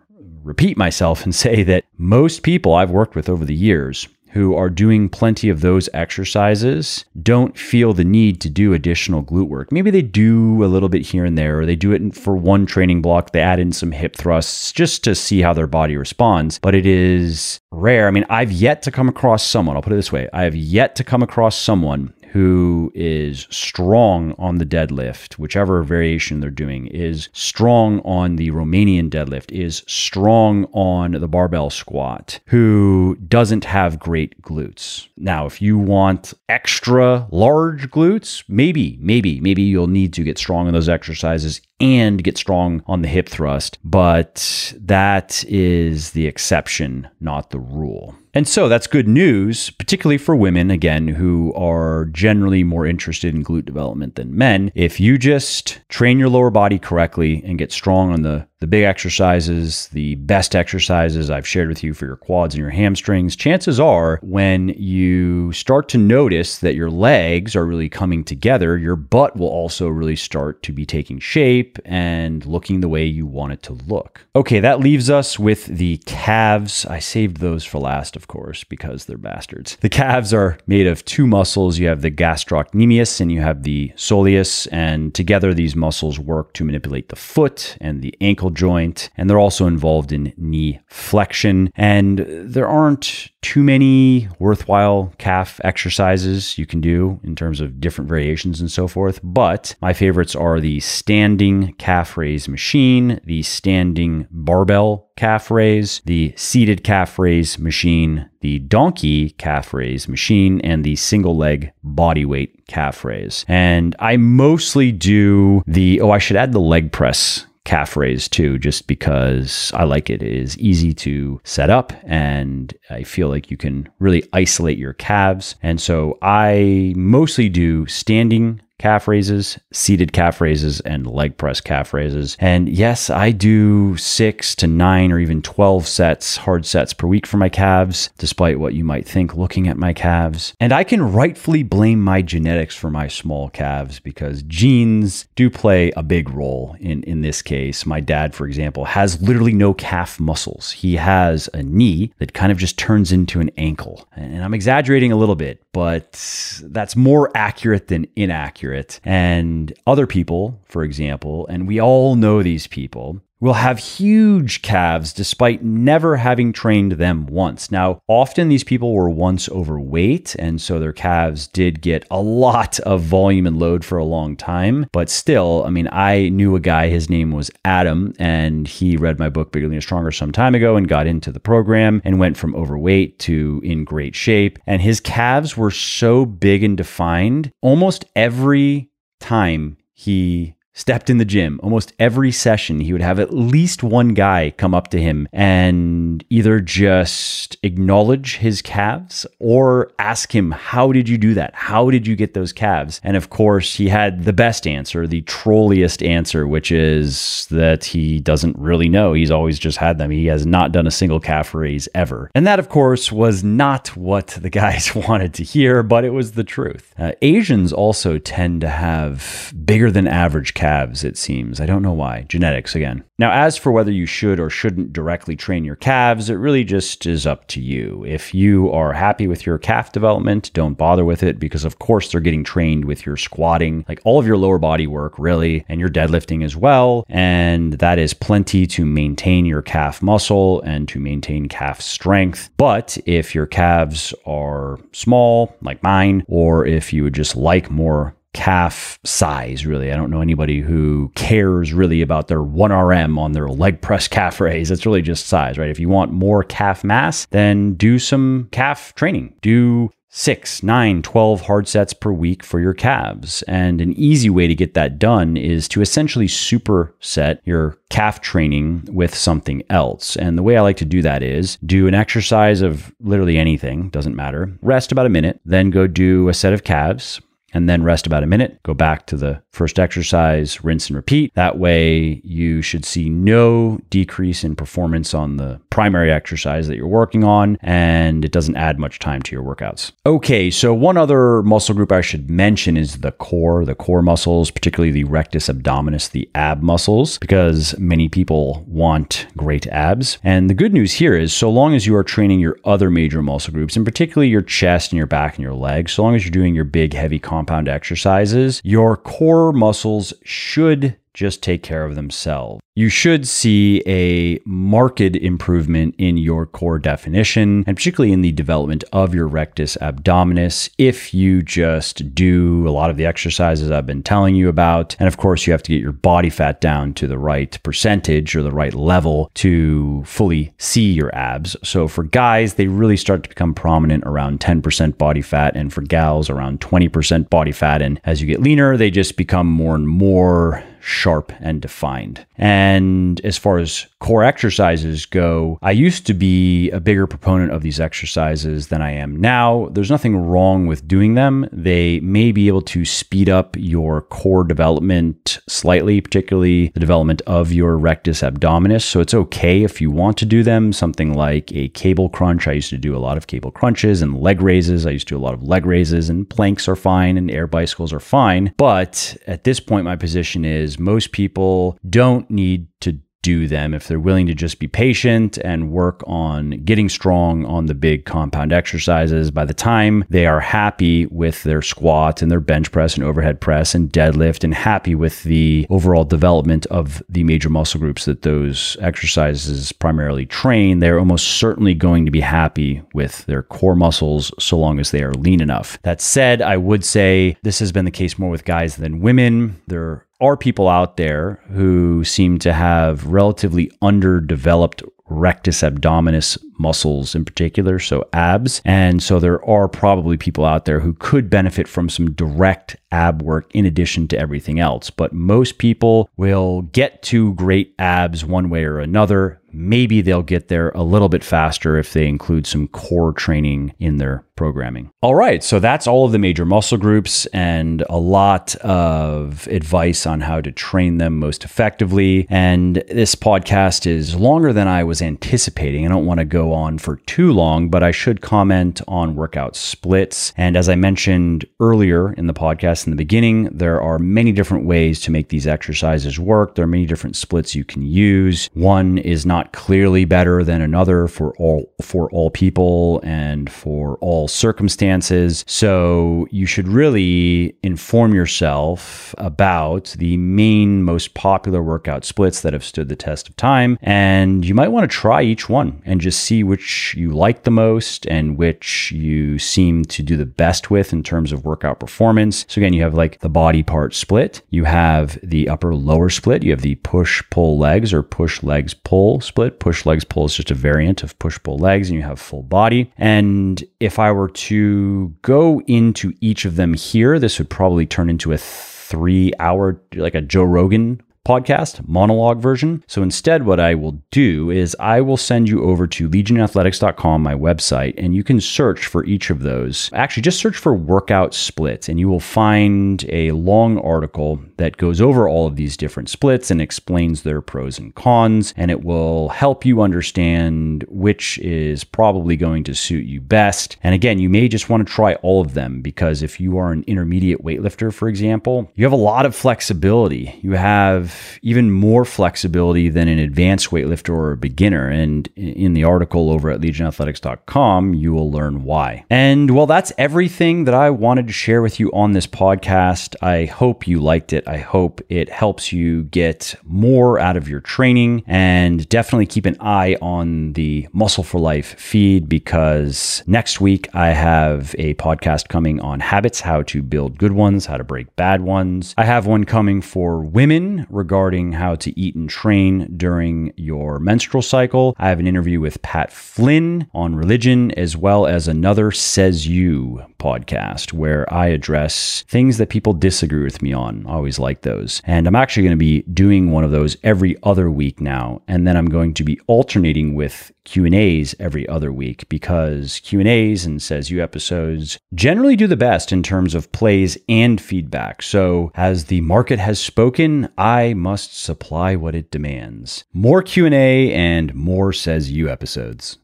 repeat myself and say that most people I've worked with over the years who are doing plenty of those exercises don't feel the need to do additional glute work. Maybe they do a little bit here and there, or they do it for one training block. They add in some hip thrusts just to see how their body responds. But it is rare. I mean, I've yet to come across someone, I'll put it this way I have yet to come across someone who is strong on the deadlift, whichever variation they're doing, is strong on the Romanian deadlift, is strong on the barbell squat, who doesn't have great glutes. Now, if you want extra large glutes, maybe, maybe, maybe you'll need to get strong on those exercises and get strong on the hip thrust, but that is the exception, not the rule. And so that's good news, particularly for women, again, who are generally more interested in glute development than men. If you just train your lower body correctly and get strong on the the big exercises, the best exercises I've shared with you for your quads and your hamstrings, chances are when you start to notice that your legs are really coming together, your butt will also really start to be taking shape and looking the way you want it to look. Okay, that leaves us with the calves. I saved those for last, of course, because they're bastards. The calves are made of two muscles. You have the gastrocnemius and you have the soleus, and together these muscles work to manipulate the foot and the ankle ankle joint, and they're also involved in knee flexion. And there aren't too many worthwhile calf exercises you can do in terms of different variations and so forth. But my favorites are the standing calf raise machine, the standing barbell calf raise, the seated calf raise machine, the donkey calf raise machine, and the single leg body weight calf raise. And I mostly do the, oh, I should add the leg press calf raise too, just because I like it. It is easy to set up and I feel like you can really isolate your calves. And so I mostly do standing calf raises, seated calf raises, and leg press calf raises. And yes, I do six to nine or even 12 sets, hard sets per week for my calves, despite what you might think looking at my calves. And I can rightfully blame my genetics for my small calves because genes do play a big role in, in this case. My dad, for example, has literally no calf muscles. He has a knee that kind of just turns into an ankle. And I'm exaggerating a little bit, but that's more accurate than inaccurate. And other people, for example, and we all know these people, will have huge calves despite never having trained them once. Now, often these people were once overweight, and so their calves did get a lot of volume and load for a long time. But still, I mean, I knew a guy, his name was Adam, and he read my book, Bigger Leaner Stronger, some time ago and got into the program and went from overweight to in great shape. And his calves were so big and defined almost every time he stepped in the gym, almost every session, he would have at least one guy come up to him and either just acknowledge his calves or ask him, How did you do that? How did you get those calves? And of course, he had the best answer, the trolliest answer, which is that he doesn't really know. He's always just had them. He has not done a single calf raise ever. And that, of course, was not what the guys wanted to hear, but it was the truth. Uh, Asians also tend to have bigger than average calves calves, it seems. I don't know why. Genetics again. Now, as for whether you should or shouldn't directly train your calves, it really just is up to you. If you are happy with your calf development, don't bother with it because, of course, they're getting trained with your squatting, like all of your lower body work, really, and your deadlifting as well. And that is plenty to maintain your calf muscle and to maintain calf strength. But if your calves are small, like mine, or if you would just like more calf size, really. I don't know anybody who cares really about their 1RM on their leg press calf raise. It's really just size, right? If you want more calf mass, then do some calf training. Do six, nine, 12 hard sets per week for your calves. And an easy way to get that done is to essentially superset your calf training with something else. And the way I like to do that is do an exercise of literally anything, doesn't matter, rest about a minute, then go do a set of calves and then rest about a minute. Go back to the first exercise, rinse and repeat. That way, you should see no decrease in performance on the primary exercise that you're working on, and it doesn't add much time to your workouts. Okay, so one other muscle group I should mention is the core, the core muscles, particularly the rectus abdominis, the ab muscles, because many people want great abs. And the good news here is so long as you are training your other major muscle groups, and particularly your chest and your back and your legs, so long as you're doing your big, heavy compound exercises, your core muscles should just take care of themselves you should see a marked improvement in your core definition and particularly in the development of your rectus abdominis if you just do a lot of the exercises I've been telling you about. And of course, you have to get your body fat down to the right percentage or the right level to fully see your abs. So for guys, they really start to become prominent around 10% body fat, and for gals, around 20% body fat. And as you get leaner, they just become more and more sharp and defined. And as far as core exercises go, I used to be a bigger proponent of these exercises than I am now. There's nothing wrong with doing them. They may be able to speed up your core development slightly, particularly the development of your rectus abdominis. So it's okay if you want to do them. Something like a cable crunch. I used to do a lot of cable crunches and leg raises. I used to do a lot of leg raises, and planks are fine and air bicycles are fine. But at this point, my position is most people don't need to do them if they're willing to just be patient and work on getting strong on the big compound exercises. By the time they are happy with their squat and their bench press and overhead press and deadlift and happy with the overall development of the major muscle groups that those exercises primarily train, they're almost certainly going to be happy with their core muscles so long as they are lean enough. That said, I would say this has been the case more with guys than women. There are people out there who seem to have relatively underdeveloped rectus abdominis muscles in particular, so abs. And so there are probably people out there who could benefit from some direct ab work in addition to everything else. But most people will get to great abs one way or another. Maybe they'll get there a little bit faster if they include some core training in their programming. All right, so that's all of the major muscle groups and a lot of advice on how to train them most effectively. And this podcast is longer than I was anticipating. I don't want to go on for too long, but I should comment on workout splits. And as I mentioned earlier in the podcast in the beginning, there are many different ways to make these exercises work. There are many different splits you can use. One is not clearly better than another for all for all people and for all circumstances. So you should really inform yourself about the main most popular workout splits that have stood the test of time and you might want to try each one and just see which you like the most and which you seem to do the best with in terms of workout performance. So again, you have like the body part split, you have the upper lower split, you have the push pull legs or push legs pull split. Push legs pull is just a variant of push pull legs and you have full body. And if I were to go into each of them here, this would probably turn into a 3 hour like a Joe Rogan podcast, monologue version. So instead, what I will do is I will send you over to legionathletics.com, my website, and you can search for each of those. Actually, just search for workout splits, and you will find a long article that goes over all of these different splits and explains their pros and cons, and it will help you understand which is probably going to suit you best. And again, you may just want to try all of them because if you are an intermediate weightlifter, for example, you have a lot of flexibility. You have even more flexibility than an advanced weightlifter or a beginner. And in the article over at legionathletics.com, you will learn why. And well, that's everything that I wanted to share with you on this podcast. I hope you liked it. I hope it helps you get more out of your training and definitely keep an eye on the Muscle for Life feed because next week I have a podcast coming on habits, how to build good ones, how to break bad ones. I have one coming for women regarding how to eat and train during your menstrual cycle. I have an interview with Pat Flynn on religion, as well as another Says You podcast where I address things that people disagree with me on. I always like those. And I'm actually going to be doing one of those every other week now. And then I'm going to be alternating with Q&As every other week because Q&As and says you episodes generally do the best in terms of plays and feedback. So, as the market has spoken, I must supply what it demands. More Q&A and more says you episodes.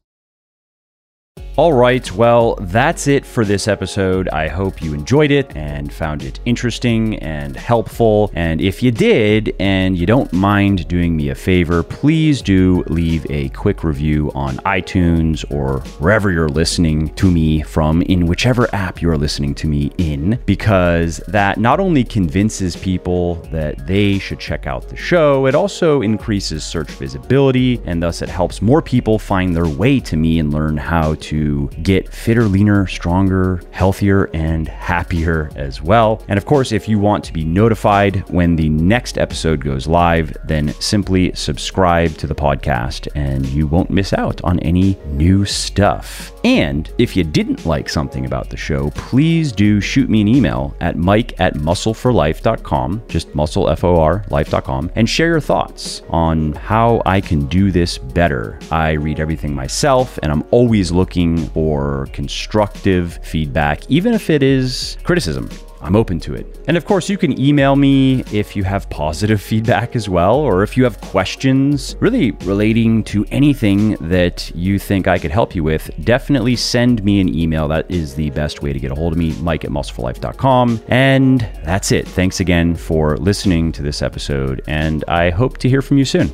All right, well, that's it for this episode. I hope you enjoyed it and found it interesting and helpful. And if you did, and you don't mind doing me a favor, please do leave a quick review on iTunes or wherever you're listening to me from, in whichever app you're listening to me in, because that not only convinces people that they should check out the show, it also increases search visibility, and thus it helps more people find their way to me and learn how to get fitter, leaner, stronger, healthier, and happier as well. And of course, if you want to be notified when the next episode goes live, then simply subscribe to the podcast and you won't miss out on any new stuff. And if you didn't like something about the show, please do shoot me an email at mike at muscleforlife.com, just muscle, F O R, life.com, and share your thoughts on how I can do this better. I read everything myself and I'm always looking for constructive feedback, even if it is criticism. I'm open to it. And of course, you can email me if you have positive feedback as well, or if you have questions really relating to anything that you think I could help you with. Definitely send me an email. That is the best way to get a hold of me, mike at muscleforlife.com. And that's it. Thanks again for listening to this episode, and I hope to hear from you soon.